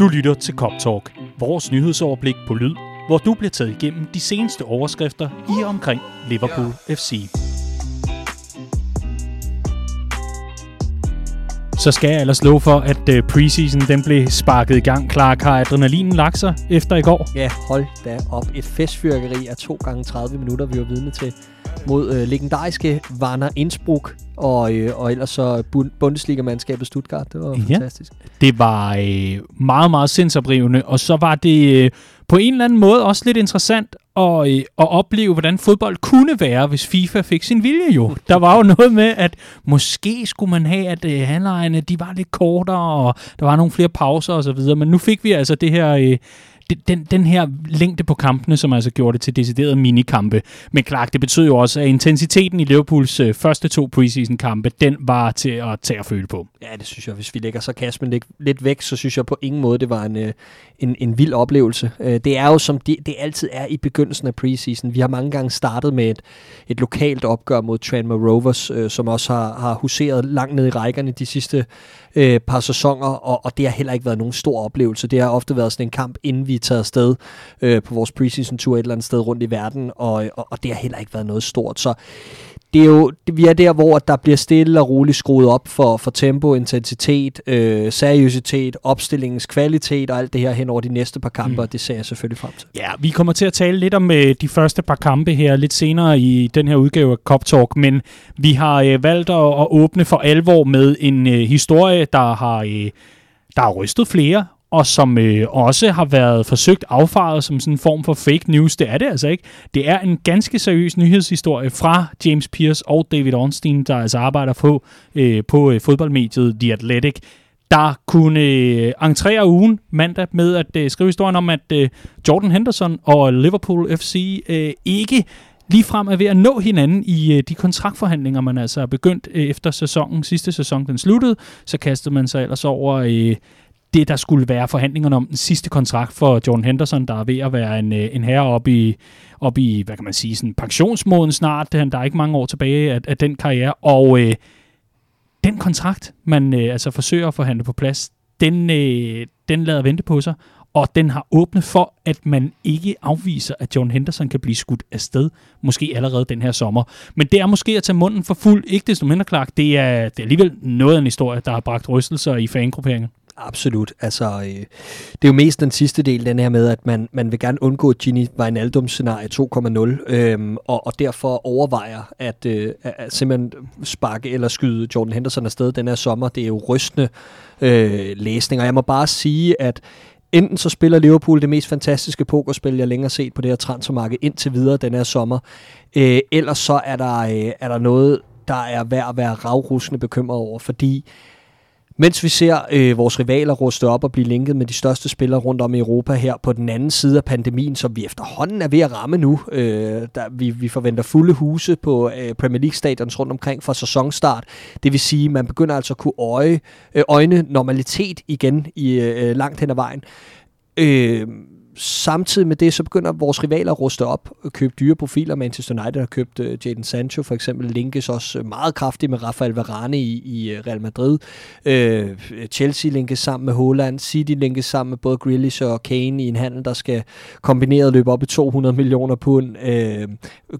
Du lytter til Cop Talk, vores nyhedsoverblik på lyd, hvor du bliver taget igennem de seneste overskrifter i og omkring Liverpool FC. Så skal jeg ellers love for, at øh, preseason den blev sparket i gang. Clark har adrenalinen lagt sig efter i går. Ja, hold da op. Et festfyrkeri af 2 gange 30 minutter, vi var vidne til mod øh, legendariske Warner Innsbruck og, øh, og ellers så Bundesliga-mandskabet Stuttgart. Det var ja, fantastisk. Det var øh, meget, meget sindsoprivende, og så var det øh, på en eller anden måde også lidt interessant at, øh, at opleve, hvordan fodbold kunne være, hvis FIFA fik sin vilje jo. Der var jo noget med, at måske skulle man have, at øh, de var lidt kortere, og der var nogle flere pauser osv., men nu fik vi altså det her... Øh, den, den her længde på kampene, som altså gjorde det til deciderede minikampe. Men klart, det betød jo også, at intensiteten i Liverpools øh, første to preseason-kampe, den var til at tage og føle på. Ja, det synes jeg. Hvis vi lægger sarkasmen lidt, lidt væk, så synes jeg på ingen måde, det var en, øh, en, en vild oplevelse. Øh, det er jo, som det, det altid er i begyndelsen af preseason. Vi har mange gange startet med et, et lokalt opgør mod Tranmere Rovers, som også har, har huseret langt ned i rækkerne de sidste øh, par sæsoner, og, og det har heller ikke været nogen stor oplevelse. Det har ofte været sådan en kamp, inden vi taget afsted øh, på vores preseason-tur et eller andet sted rundt i verden, og, og, og det har heller ikke været noget stort. Så det er jo, vi er der, hvor der bliver stille og roligt skruet op for, for tempo, intensitet, øh, seriøsitet, opstillingens kvalitet og alt det her hen over de næste par kampe, mm. og det ser jeg selvfølgelig frem til. Ja, vi kommer til at tale lidt om øh, de første par kampe her lidt senere i den her udgave af Cop Talk, men vi har øh, valgt at, at åbne for alvor med en øh, historie, der har, øh, der har rystet flere, og som øh, også har været forsøgt affaret som sådan en form for fake news. Det er det altså ikke. Det er en ganske seriøs nyhedshistorie fra James Pierce og David Ornstein, der altså arbejder på, øh, på øh, fodboldmediet The Athletic, der kunne øh, entrere ugen mandag med at øh, skrive historien om, at øh, Jordan Henderson og Liverpool FC øh, ikke ligefrem er ved at nå hinanden i øh, de kontraktforhandlinger, man altså har begyndt øh, efter sæsonen. Sidste sæson den sluttede, så kastede man sig ellers over øh, det, der skulle være forhandlingerne om den sidste kontrakt for John Henderson, der er ved at være en, øh, en herre op i, op i, hvad kan man sige, sådan pensionsmåden snart. Der er ikke mange år tilbage af, af den karriere. Og øh, den kontrakt, man øh, altså forsøger at forhandle på plads, den, øh, den lader vente på sig. Og den har åbnet for, at man ikke afviser, at John Henderson kan blive skudt afsted, måske allerede den her sommer. Men det er måske at tage munden for fuld, ikke desto mindre klart. Det er, det er alligevel noget af en historie, der har bragt rystelser i fangrupperingen. Absolut. Altså, øh, det er jo mest den sidste del, den her med, at man, man vil gerne undgå Gini Wijnaldum-scenarie 2.0, øh, og, og derfor overvejer at, øh, at simpelthen sparke eller skyde Jordan Henderson afsted den her sommer. Det er jo rystende øh, læsning, og jeg må bare sige, at enten så spiller Liverpool det mest fantastiske pokerspil, jeg længere har set på det her transfermarked indtil videre den her sommer, øh, ellers så er der, øh, er der noget, der er værd at være ravruskende bekymret over, fordi mens vi ser øh, vores rivaler ruste op og blive linket med de største spillere rundt om i Europa her på den anden side af pandemien, som vi efterhånden er ved at ramme nu. Øh, der, vi, vi forventer fulde huse på øh, Premier League stadions rundt omkring fra sæsonstart. Det vil sige, at man begynder altså at kunne øje, øh, øjne normalitet igen i øh, langt hen ad vejen. Øh, samtidig med det, så begynder vores rivaler at ruste op og købe dyre profiler. Manchester United har købt uh, Jadon Sancho for eksempel. Linkes også meget kraftigt med Rafael Varane i, i øh, Real Madrid. Uh, Chelsea linkes sammen med Holland. City linkes sammen med både Grealish og Kane i en handel, der skal kombineret løbe op i 200 millioner pund. Uh,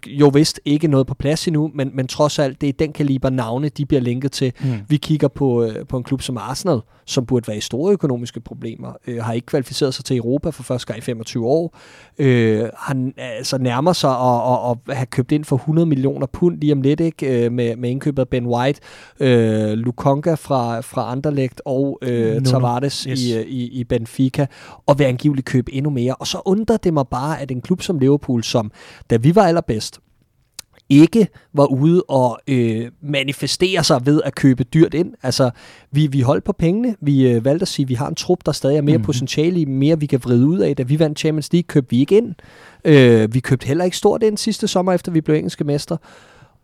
jo vist ikke noget på plads endnu, men, men trods alt, det er den kaliber navne, de bliver linket til. Mm. Vi kigger på, uh, på en klub som Arsenal, som burde være i store økonomiske problemer, uh, har ikke kvalificeret sig til Europa for første gang i 25 år. Øh, han altså nærmer sig at, at, at have købt ind for 100 millioner pund lige om lidt, ikke? Øh, med, med indkøbet af Ben White, øh, Lukonga fra, fra Anderlecht og øh, no, Tavares yes. i, i, i Benfica, og vil angiveligt købe endnu mere. Og så undrer det mig bare, at en klub som Liverpool, som da vi var allerbedst, ikke var ude og øh, manifestere sig ved at købe dyrt ind. Altså, vi, vi holdt på pengene. Vi øh, valgte at sige, at vi har en trup, der stadig er mere mm. potentiale i, mere vi kan vride ud af. Da vi vandt Champions League, købte vi ikke ind. Øh, vi købte heller ikke stort ind sidste sommer, efter vi blev engelske mester.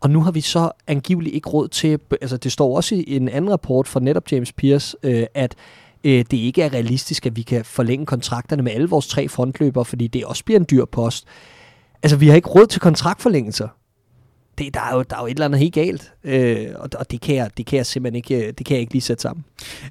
Og nu har vi så angiveligt ikke råd til, altså det står også i en anden rapport fra netop James Pierce, øh, at øh, det ikke er realistisk, at vi kan forlænge kontrakterne med alle vores tre frontløbere, fordi det også bliver en dyr post. Altså, vi har ikke råd til kontraktforlængelser det, der, er jo, der er jo et eller andet helt galt, øh, og, og det, kan jeg, det kan jeg simpelthen ikke, øh, det kan jeg ikke lige sætte sammen.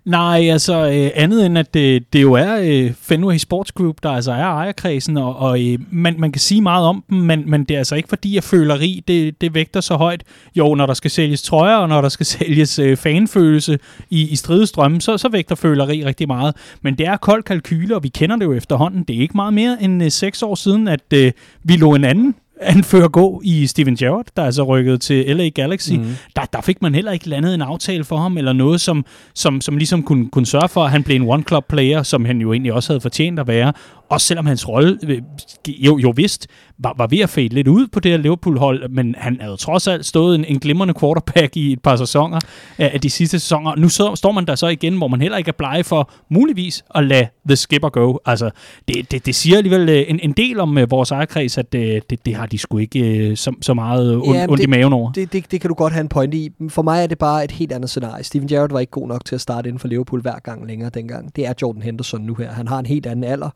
Nej, altså øh, andet end at det, det jo er øh, Fenway Sports Group, der altså er ejerkredsen, og, og øh, man, man kan sige meget om dem, men, men det er altså ikke fordi, at føleri, det, det vægter så højt. Jo, når der skal sælges trøjer, og når der skal sælges øh, fanfølelse i, i stridestrømmen, så, så vægter føleri rigtig meget. Men det er kold kalkyle, og vi kender det jo efterhånden. Det er ikke meget mere end øh, seks år siden, at øh, vi lå en anden anfører gå i Steven Gerrard, der er altså rykket til LA Galaxy. Mm. Der, der fik man heller ikke landet en aftale for ham, eller noget, som, som, som ligesom kunne, kunne sørge for, at han blev en one-club-player, som han jo egentlig også havde fortjent at være. Også selvom hans rolle, øh, jo, jo vist, var, var ved at fade lidt ud på det her Liverpool-hold, men han havde trods alt stået en, en glimrende quarterback i et par sæsoner af de sidste sæsoner. Nu så, står man der så igen, hvor man heller ikke er blege for muligvis at lade the skipper go. Altså, det, det, det siger alligevel øh, en, en del om uh, vores ejerkreds, at uh, det, det har de sgu ikke uh, så, så meget ondt ja, ondt i maven over. Det, det, det kan du godt have en point i. For mig er det bare et helt andet scenarie. Steven Gerrard var ikke god nok til at starte inden for Liverpool hver gang længere dengang. Det er Jordan Henderson nu her. Han har en helt anden alder.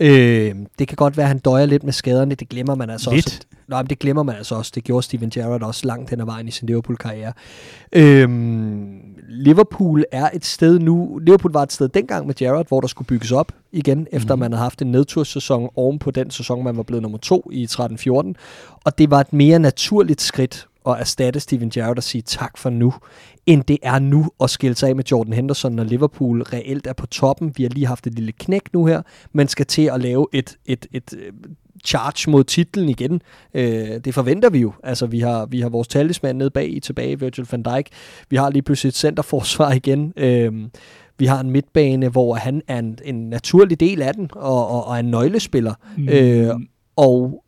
Øh, det kan godt være, at han døjer lidt med skaderne. Det glemmer man altså lidt. også. Nej, men det glemmer man altså også. Det gjorde Steven Gerrard også langt hen ad vejen i sin Liverpool-karriere. Øhm, Liverpool er et sted nu... Liverpool var et sted dengang med Gerrard, hvor der skulle bygges op igen, efter mm. man havde haft en nedturssæson oven på den sæson, man var blevet nummer to i 13-14. Og det var et mere naturligt skridt at erstatte Steven Gerrard og sige tak for nu, end det er nu at skille sig af med Jordan Henderson, når Liverpool reelt er på toppen. Vi har lige haft et lille knæk nu her, men skal til at lave et, et, et, et charge mod titlen igen. Øh, det forventer vi jo. Altså, vi har, vi har vores talisman nede bag i tilbage, Virgil van Dijk. Vi har lige pludselig et centerforsvar igen. Øh, vi har en midtbane, hvor han er en, en naturlig del af den, og, og, og er en nøglespiller. Mm. Øh, og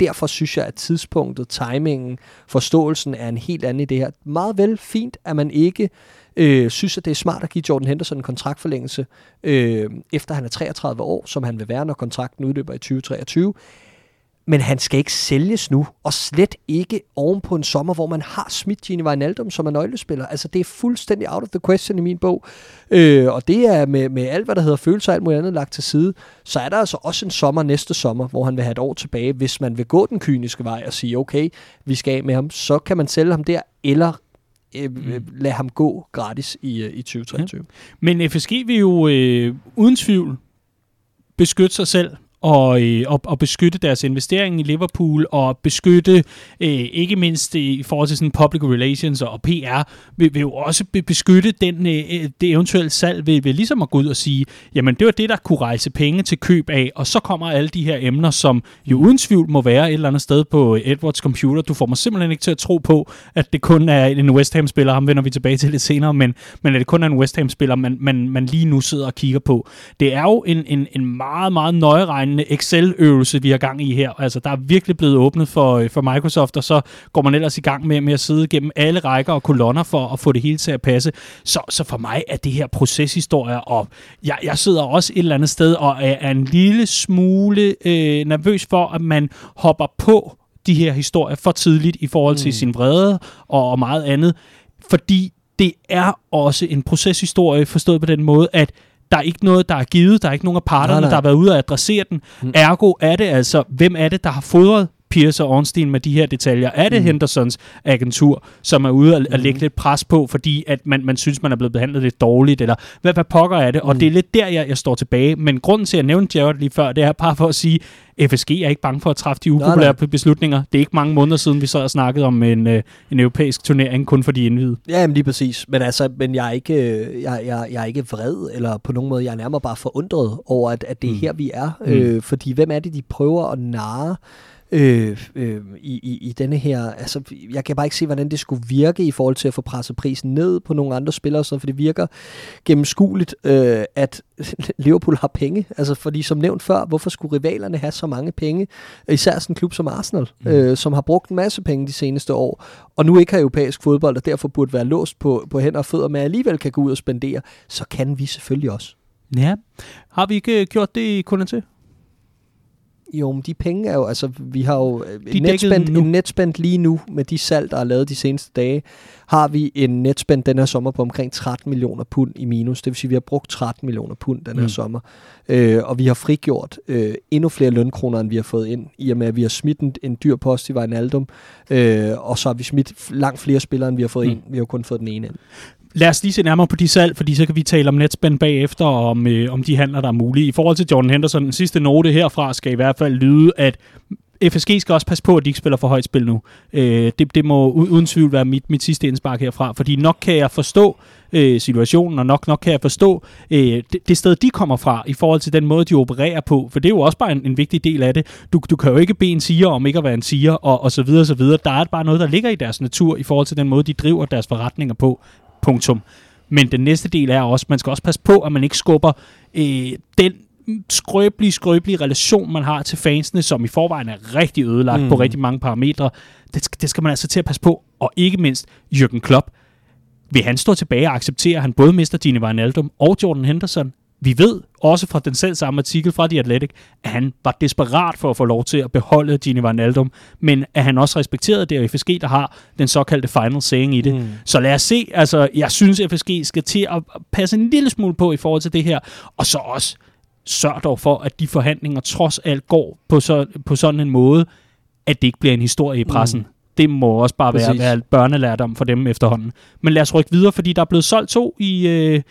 derfor synes jeg, at tidspunktet, timingen, forståelsen er en helt anden i det her. Meget vel fint, at man ikke øh, synes, at det er smart at give Jordan Henderson en kontraktforlængelse, øh, efter han er 33 år, som han vil være, når kontrakten udløber i 2023 men han skal ikke sælges nu, og slet ikke oven på en sommer, hvor man har smidt Gini Wijnaldum som er nøglespiller. Altså, det er fuldstændig out of the question i min bog. Øh, og det er med, med alt, hvad der hedder følelser og alt muligt andet lagt til side. Så er der altså også en sommer næste sommer, hvor han vil have et år tilbage. Hvis man vil gå den kyniske vej og sige, okay, vi skal af med ham, så kan man sælge ham der, eller øh, mm. lade ham gå gratis i, øh, i 2023. Ja. Men FSG vil jo øh, uden tvivl beskytte sig selv og, øh, og, og beskytte deres investering i Liverpool, og beskytte øh, ikke mindst øh, i forhold til sådan public relations og PR, vil, vil jo også beskytte den, øh, øh det eventuelle salg ved, ved ligesom at gå ud og sige, jamen det var det, der kunne rejse penge til køb af, og så kommer alle de her emner, som jo uden tvivl må være et eller andet sted på Edwards computer. Du får mig simpelthen ikke til at tro på, at det kun er en West Ham-spiller, ham vender vi tilbage til lidt senere, men, men at det kun er en West Ham-spiller, man, man, man lige nu sidder og kigger på. Det er jo en, en, en meget, meget nøje spændende Excel-øvelse, vi har gang i her. Altså, der er virkelig blevet åbnet for, øh, for Microsoft, og så går man ellers i gang med, med at sidde gennem alle rækker og kolonner for at få det hele til at passe. Så, så for mig er det her proceshistorie, og jeg, jeg sidder også et eller andet sted og er, er en lille smule øh, nervøs for, at man hopper på de her historier for tidligt i forhold til mm. sin vrede og, og meget andet, fordi det er også en proceshistorie forstået på den måde, at der er ikke noget, der er givet. Der er ikke nogen af parterne, nej, nej. der har været ude og adressere den. Mm. Ergo er det altså, hvem er det, der har fodret Pierce og Ornstein med de her detaljer? Er det mm. Hendersons agentur, som er ude og, mm. lægge lidt pres på, fordi at man, man synes, man er blevet behandlet lidt dårligt, eller hvad, hvad pokker er det? Mm. Og det er lidt der, jeg, jeg står tilbage. Men grunden til, at jeg nævnte Jared lige før, det er bare for at sige, FSG er ikke bange for at træffe de upopulære nej, nej. beslutninger. Det er ikke mange måneder siden, vi så og snakkede om en, øh, en europæisk turnering, kun for de indvidede. Ja, jamen lige præcis. Men, altså, men jeg, er ikke, øh, jeg, jeg, jeg er ikke vred, eller på nogen måde, jeg er nærmere bare forundret over, at, at det er mm. her, vi er. Mm. Øh, fordi hvem er det, de prøver at narre? Øh, øh, i, i, i denne her... Altså, jeg kan bare ikke se, hvordan det skulle virke i forhold til at få presset prisen ned på nogle andre spillere, så, for det virker gennemskueligt, øh, at Liverpool har penge. Altså, fordi som nævnt før, hvorfor skulle rivalerne have så mange penge? Især sådan en klub som Arsenal, mm. øh, som har brugt en masse penge de seneste år, og nu ikke har europæisk fodbold, og derfor burde være låst på, på hænder og fødder, men alligevel kan gå ud og spendere, så kan vi selvfølgelig også. Ja. Har vi ikke gjort det i til? Jo, men de penge er jo, altså vi har jo en netspend, en netspend lige nu med de salg, der er lavet de seneste dage, har vi en netspend den her sommer på omkring 13 millioner pund i minus. Det vil sige, at vi har brugt 13 millioner pund den her mm. sommer. Øh, og vi har frigjort øh, endnu flere lønkroner, end vi har fået ind, i og med, at vi har smidt en, en dyr post i Wijnaldum, øh, og så har vi smidt langt flere spillere, end vi har fået mm. ind. Vi har kun fået den ene ind. Lad os lige se nærmere på de salg, fordi så kan vi tale om netspænd bagefter, og om, øh, om de handler, der er mulige. I forhold til Jordan Henderson, den sidste note herfra skal i hvert fald lyde, at FSG skal også passe på, at de ikke spiller for højt spil nu. Øh, det, det må uden tvivl være mit, mit sidste indspark herfra, fordi nok kan jeg forstå øh, situationen, og nok, nok kan jeg forstå øh, det, det sted, de kommer fra, i forhold til den måde, de opererer på, for det er jo også bare en, en vigtig del af det. Du, du kan jo ikke bede en siger om ikke at være en siger, og, og så videre, og så videre. Der er bare noget, der ligger i deres natur, i forhold til den måde, de driver deres forretninger på. Punktum. Men den næste del er også, man skal også passe på, at man ikke skubber øh, den skrøbelige, skrøbelige relation, man har til fansene, som i forvejen er rigtig ødelagt mm. på rigtig mange parametre. Det, det skal man altså til at passe på. Og ikke mindst Jürgen Klopp. Vil han stå tilbage og acceptere, at han både mister Gini Wijnaldum og Jordan Henderson? Vi ved også fra den selv samme artikel fra The Athletic, at han var desperat for at få lov til at beholde Gini Wijnaldum, men at han også respekterede det, FSG, der har den såkaldte final saying i det. Mm. Så lad os se, altså jeg synes, at FSG skal til at passe en lille smule på i forhold til det her, og så også sørg dog for, at de forhandlinger trods alt går på, så, på sådan en måde, at det ikke bliver en historie i pressen. Mm. Det må også bare være, være børnelærdom for dem efterhånden. Men lad os rykke videre, fordi der er blevet solgt to i, øh,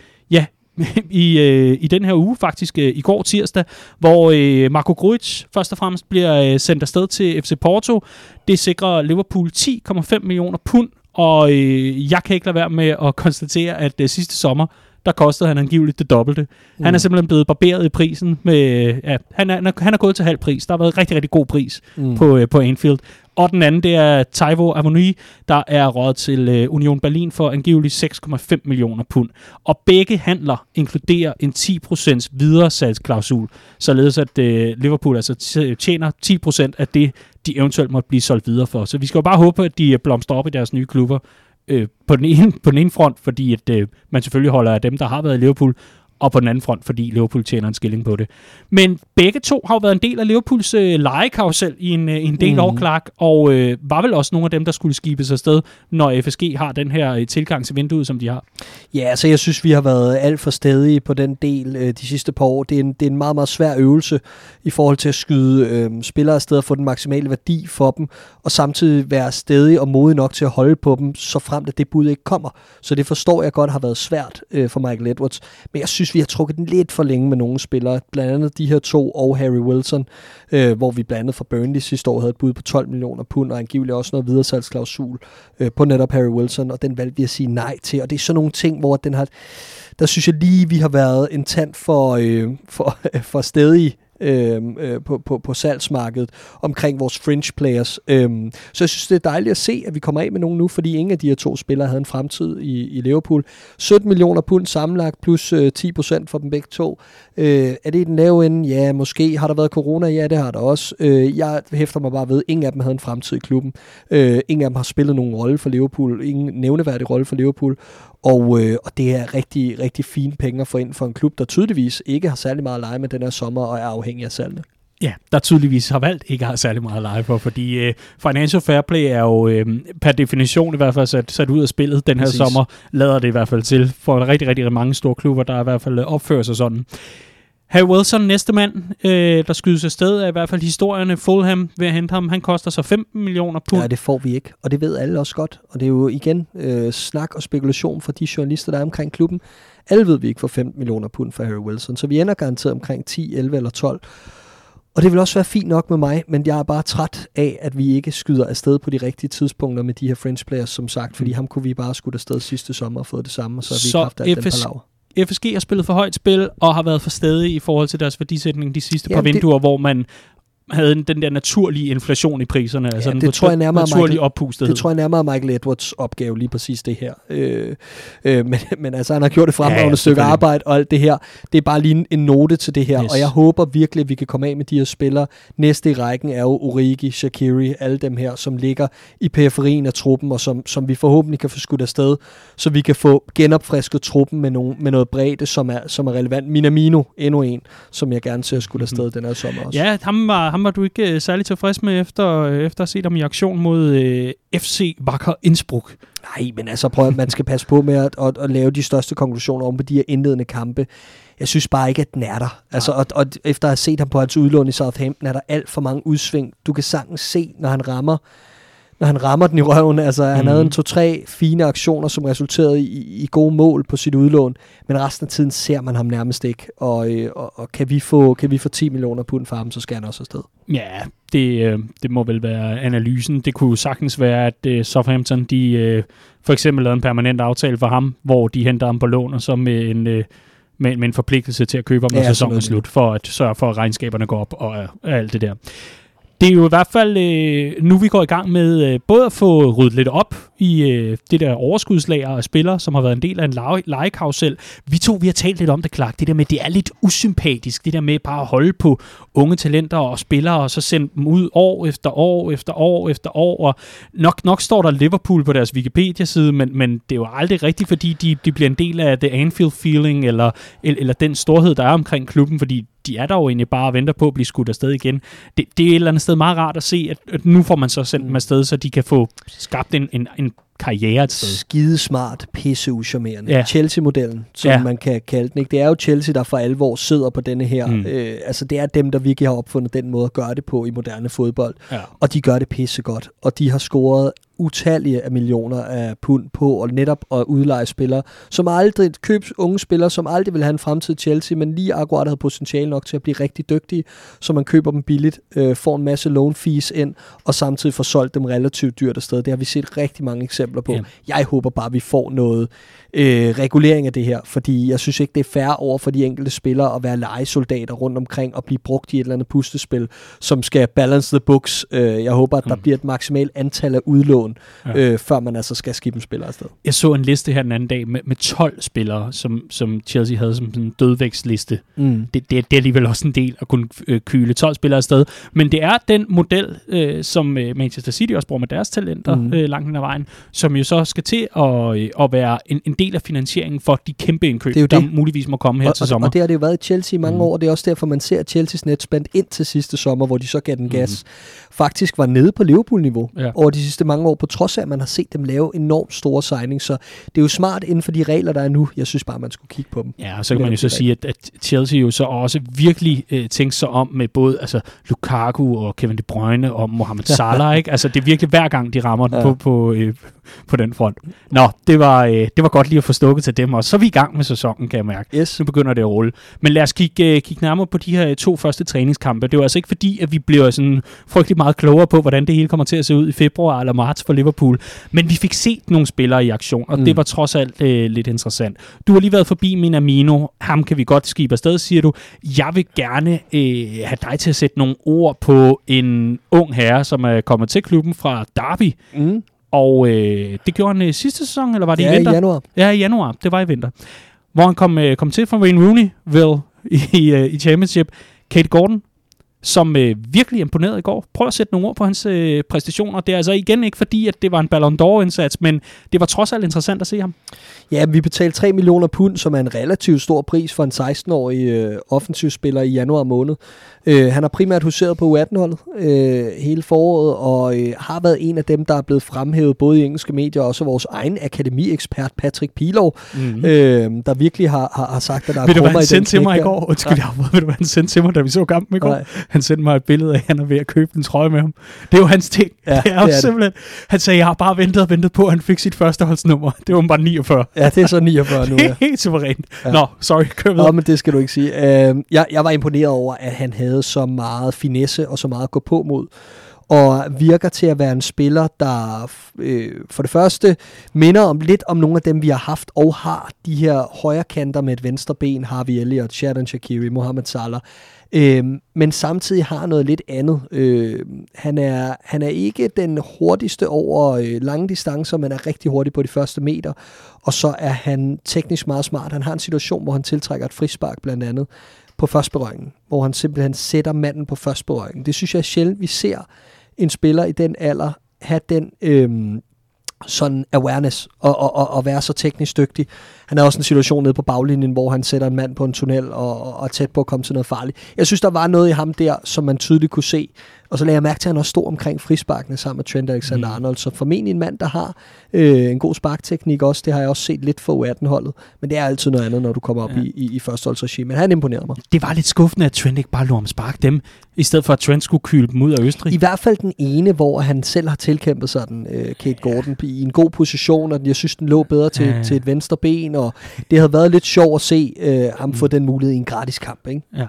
i, øh, i den her uge, faktisk øh, i går tirsdag, hvor øh, Marco Grujic først og fremmest bliver øh, sendt afsted til FC Porto. Det sikrer Liverpool 10,5 millioner pund, og øh, jeg kan ikke lade være med at konstatere, at øh, sidste sommer, der kostede han angiveligt det dobbelte. Mm. Han er simpelthen blevet barberet i prisen. Med, ja, han, er, han er gået til halv pris. Der har været rigtig, rigtig god pris mm. på, øh, på Anfield. Og den anden, det er Taivo Avoni, der er råd til øh, Union Berlin for angiveligt 6,5 millioner pund. Og begge handler inkluderer en 10% videre salgsklausul, således at øh, Liverpool altså øh, tjener 10% af det, de eventuelt måtte blive solgt videre for. Så vi skal jo bare håbe, at de øh, blomstrer op i deres nye klubber øh, på, den ene, på den ene front, fordi at, øh, man selvfølgelig holder af dem, der har været i Liverpool, og på den anden front, fordi Liverpool tjener en skilling på det. Men begge to har jo været en del af Liverpools øh, legekarusel i en, øh, en del mm. år, Clark, og øh, var vel også nogle af dem, der skulle skibes afsted, når FSG har den her øh, tilgang til vinduet, som de har. Ja, altså jeg synes, vi har været alt for stedige på den del øh, de sidste par år. Det er, en, det er en meget, meget svær øvelse i forhold til at skyde øh, spillere afsted og få den maksimale værdi for dem, og samtidig være stedig og modig nok til at holde på dem, så frem at det bud ikke kommer. Så det forstår jeg godt har været svært øh, for Michael Edwards. Men jeg synes, synes, vi har trukket den lidt for længe med nogle spillere. Blandt andet de her to og Harry Wilson, øh, hvor vi blandt andet fra Burnley sidste år havde et bud på 12 millioner pund, og angiveligt også noget videresalgsklausul øh, på netop Harry Wilson, og den valgte vi at sige nej til. Og det er sådan nogle ting, hvor den har, der synes jeg lige, vi har været en tand for, øh, for, for stedige Øhm, øh, på, på, på salgsmarkedet omkring vores fringe players. Øh, så jeg synes, det er dejligt at se, at vi kommer af med nogen nu, fordi ingen af de her to spillere havde en fremtid i, i Liverpool. 17 millioner pund sammenlagt, plus øh, 10 procent for dem begge to. Øh, er det i den lave ende? Ja, måske. Har der været corona? Ja, det har der også. Øh, jeg hæfter mig bare ved, at ingen af dem havde en fremtid i klubben. Øh, ingen af dem har spillet nogen rolle for Liverpool. Ingen nævneværdig rolle for Liverpool. Og, øh, og det er rigtig, rigtig fine penge at få ind for en klub, der tydeligvis ikke har særlig meget at lege med den her sommer og er afhængig af salgene. Ja, der tydeligvis har valgt ikke have særlig meget at lege for, fordi øh, Financial Fair Play er jo øh, per definition i hvert fald sat, sat ud af spillet den her Præcis. sommer, lader det i hvert fald til for rigtig, rigtig mange store klubber, der i hvert fald opfører sig sådan. Harry Wilson, næste mand, øh, der skydes afsted, er i hvert fald historierne. Fulham ved at hente ham, han koster så 15 millioner pund. Ja, det får vi ikke, og det ved alle også godt. Og det er jo igen øh, snak og spekulation for de journalister, der er omkring klubben. Alle ved vi ikke får 15 millioner pund for Harry Wilson, så vi ender garanteret omkring 10, 11 eller 12. Og det vil også være fint nok med mig, men jeg er bare træt af, at vi ikke skyder afsted på de rigtige tidspunkter med de her French players, som sagt, fordi mm. ham kunne vi bare skudt afsted sidste sommer og fået det samme, og så har vi så ikke haft alt FS, den FSG har spillet for højt spil og har været for stedig i forhold til deres værdisætning de sidste Jamen par vinduer, det... hvor man havde den der naturlige inflation i priserne, ja, altså den det tror jeg nærmere oppustethed. Det tror jeg nærmere Michael Edwards opgave, lige præcis det her. Øh, øh, men, men altså, han har gjort det fremragende ja, ja, stykke arbejde, og alt det her, det er bare lige en, en note til det her, yes. og jeg håber virkelig, at vi kan komme af med de her spillere. Næste i rækken er jo Origi, Shakiri, alle dem her, som ligger i periferien af truppen, og som, som vi forhåbentlig kan få skudt afsted, så vi kan få genopfrisket truppen med, nogle, med noget bredde, som er, som er relevant. Minamino, endnu en, som jeg gerne ser skudt afsted mm. den her sommer også. Ja, ham var, ham ham var du ikke øh, særlig tilfreds med efter, øh, efter at se dem i aktion mod øh, FC Wacker Innsbruck. Nej, men altså prøv at man skal passe på med at, at, at lave de største konklusioner om på de her indledende kampe. Jeg synes bare ikke, at den er der. Altså, og, og efter at have set ham på hans udlån i Southampton, er der alt for mange udsving. Du kan sagtens se, når han rammer når han rammer den i røven. Altså, mm. han havde en Mhm. to-tre fine aktioner, som resulterede i, i gode mål på sit udlån, men resten af tiden ser man ham nærmest ikke. Og, øh, og, og kan, vi få, kan vi få 10 millioner pund for ham, så skal han også afsted. Ja, det, øh, det må vel være analysen. Det kunne sagtens være, at øh, Southampton de, øh, for eksempel lavede en permanent aftale for ham, hvor de henter ham på lån, og så med en, øh, med, med en forpligtelse til at købe ham, når Ja, sæsonen er slut, for at sørge for, at regnskaberne går op og, øh, og alt det der. Det er jo i hvert fald øh, nu, vi går i gang med øh, både at få ryddet lidt op i øh, det der overskudslager af spillere, som har været en del af en lege- legekarusel. Vi to, vi har talt lidt om det, Clark. Det der med, det er lidt usympatisk. Det der med bare at holde på unge talenter og spillere, og så sende dem ud år efter år efter år efter år. Og nok, nok står der Liverpool på deres Wikipedia-side, men, men det er jo aldrig rigtigt, fordi de, de bliver en del af The Anfield-feeling, eller, eller, eller den storhed, der er omkring klubben, fordi de er der jo egentlig bare og venter på at blive skudt afsted igen. Det, det er et eller andet sted meget rart at se, at, at nu får man så sendt dem afsted, så de kan få skabt en, en, en karriere et sted. Skide smart, pisse uschammerende. Ja. Chelsea-modellen, som Ja. man kan kalde den. Ikke? Det er jo Chelsea, der for alvor sidder på denne her. Mm. Øh, altså det er dem, der virkelig har opfundet den måde at gøre det på i moderne fodbold. Ja. Og de gør det pissegodt. Og de har scoret utallige af millioner af pund på og netop at udleje spillere, som aldrig køb unge spillere, som aldrig vil have en fremtid i Chelsea, men lige akkurat havde potentiale nok til at blive rigtig dygtige, så man køber dem billigt, øh, får en masse loan fees ind, og samtidig får solgt dem relativt dyrt afsted. Det har vi set rigtig mange eksempler på. Ja. Jeg håber bare, at vi får noget øh, regulering af det her, fordi jeg synes ikke, det er fair over for de enkelte spillere at være legesoldater rundt omkring og blive brugt i et eller andet pustespil, som skal balance the books. Øh, jeg håber, at der Mm. bliver et maksimalt antal af udlån, Ja. øh, før man altså skal skifte en spiller afsted. Jeg så en liste her den anden dag med, med 12 spillere, som, som Chelsea havde som sådan en dødvægtsliste. Mm. Det, det, det er alligevel også en del at kunne øh, kyle 12 spillere afsted. Men det er den model, øh, som øh, Manchester City også bruger med deres talenter mm. Øh, langt hen ad vejen, som jo så skal til at, øh, at være en, en del af finansieringen for de kæmpe indkøb, Det er jo der det. muligvis må komme her Og, til sommer. og det har det jo været i Chelsea i mange Mm. mm. år, og det er også derfor, man ser, at Chelseas netspand ind til sidste sommer, hvor de så gav den Mhm. gas, faktisk var nede på Liverpool-niveau Ja. over de sidste mange år, på trods af, at man har set dem lave enormt store signings. Så det er jo smart inden for de regler, der er nu. Jeg synes bare, man skulle kigge på dem. Ja, og så kan man jo så sige, at, at Chelsea jo så også virkelig øh, tænker sig om med både altså, Lukaku og Kevin De Bruyne og Mohamed Salah. ikke? Altså, det er virkelig hver gang, de rammer den Ja. på, på, øh, på den front. Nå, det var, øh, det var godt lige at få stukket til dem, og så er vi i gang med sæsonen, kan jeg mærke. Yes. Nu begynder det at rulle. Men lad os kigge, øh, kigge nærmere på de her to første træningskampe. Det var altså ikke fordi, at vi bliver sådan frygtelig meget klogere på, hvordan det hele kommer til at se ud i februar eller marts for Liverpool. Men vi fik set nogle spillere i aktion, og mm. Det var trods alt øh, lidt interessant. Du har lige været forbi Minamino. Ham kan vi godt skibe afsted, siger du. Jeg vil gerne øh, have dig til at sætte nogle ord på en ung herre, som er kommet til klubben fra Derby. Mm. Og øh, det gjorde han øh, sidste sæson, eller var det Ja, i i vinter? januar. Ja, i januar. Det var i vinter. Hvor han kom, øh, kom til fra Wayne Rooneyville i, i, øh, i Championship. Kate Gordon, som øh, virkelig imponerede i går. Prøv at sætte nogle ord på hans øh, præstationer. Det er altså igen ikke fordi, at det var en Ballon d'Or-indsats, men det var trods alt interessant at se ham. Ja, vi betalte 3 millioner pund, som er en relativt stor pris for en 16-årig øh, offensivspiller i januar måned. Øh, han har primært huseret på U18-holdet øh, hele foråret, og øh, har været en af dem, der er blevet fremhævet både i engelske medier og også vores egen akademiekspert Patrick Pilov, Mm. øh, der virkelig har, har, har sagt, at der er Ved krummer i den sendte til mig i går? Undskyld, jeg afbryder. Ved du, hvad han sendte til mig, da vi så kampen i går? Nej. Han sendte mig et billede af, at han er ved at købe en trøje med ham. Det er jo hans ting. Ja, det er jo det er det. simpelthen... Han sagde, jeg har bare ventet og ventet på, at han fik sit førsteholdsnummer. Det var bare 49. Ja, det er så 49 nu. Ja. Helt suverænt. Ja. Nå, sorry, videre. Nå, men det skal du ikke sige. Øh, jeg, jeg var imponeret over, at han havde så meget finesse og så meget at gå på mod. Og virker til at være en spiller, der øh, for det første minder om lidt om nogle af dem, vi har haft og har. De her højre kanter med et venstre ben, Harvey Elliott, Sheridan Shakiri, Mohamed Salah. Øh, men samtidig har noget lidt andet. Øh, han, er, han er ikke den hurtigste over øh, lange distancer, men er rigtig hurtig på de første meter. Og så er han teknisk meget smart. Han har en situation, hvor han tiltrækker et frispark blandt andet på førstberøringen, hvor han simpelthen sætter manden på førstberøringen. Det synes jeg er sjældent, vi ser en spiller i den alder have den, øhm, sådan awareness og, og, og, og være så teknisk dygtig. Han er også en situation nede på baglinjen, hvor han sætter en mand på en tunnel og, og, og tæt på at komme til noget farligt. Jeg synes, der var noget i ham der, som man tydeligt kunne se. Og så lagde jeg mærke til, at han også stod omkring frisparkene sammen med Trent Alexander-Arnold. Mm. Så formentlig en mand, der har øh, en god sparkteknik også. Det har jeg også set lidt for U18-holdet. Men det er altid noget andet, når du kommer op ja. i, i, i førsteholdsregi. Men han imponerede mig. Det var lidt skuffende, at Trent ikke bare lå om spark dem, i stedet for at Trent skulle kyle dem ud af Østrig. I hvert fald den ene, hvor han selv har tilkæmpet sig den, øh, Kate Gordon, i en god position, og jeg synes, den lå bedre til, ja. til et venstre ben, og det havde været lidt sjovt at se øh, ham få mm. den mulighed i en gratis kamp. Ikke? Ja.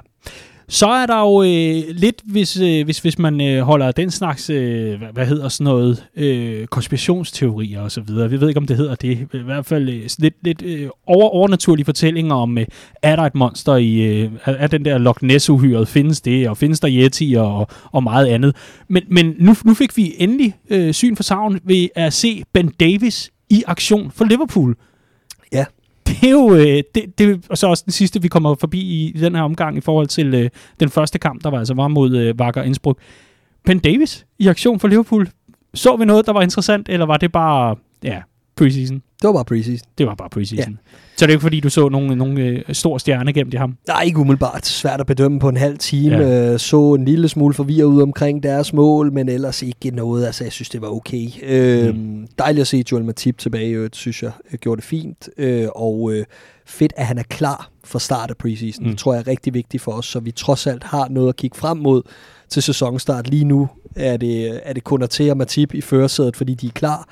Så er der jo øh, lidt, hvis, øh, hvis, hvis man øh, holder den slags, øh, hvad, hvad hedder sådan noget, øh, konspirationsteorier og så videre. Vi ved ikke, om det hedder det. I hvert fald øh, lidt, lidt øh, over, overnaturlige fortællinger om, øh, er der et monster i, øh, er den der Loch Ness-uhyret, findes det, og findes der Yeti og, og meget andet. Men, men nu, nu fik vi endelig øh, syn for savn ved at se Ben Davis i aktion for Liverpool. Det er jo, øh, det, det, og så også den sidste, vi kommer forbi i, den her omgang i forhold til øh, den første kamp, der var altså var mod øh, Wacker Innsbruck. Ben Davis i aktion for Liverpool. Så vi noget, der var interessant, eller var det bare, ja, preseason? Det var bare preseason. Det var bare preseason. Ja. Så det er ikke fordi, du så nogle, nogle øh, stor stjerne gennem i ham? Nej, ikke umiddelbart. Svært at bedømme på en halv time. Ja. Øh, så en lille smule forvirret ud omkring deres mål, men ellers ikke noget. Altså, jeg synes, det var okay. Øh, mm. Dejligt at se Joel Matip tilbage, det synes jeg gjorde det fint. Øh, og øh, fedt, at han er klar for start af preseason. Mm. Det tror jeg er rigtig vigtigt for os, så vi trods alt har noget at kigge frem mod til sæsonstart. Lige nu er det, er det kun til Matip i førersædet, fordi de er klar.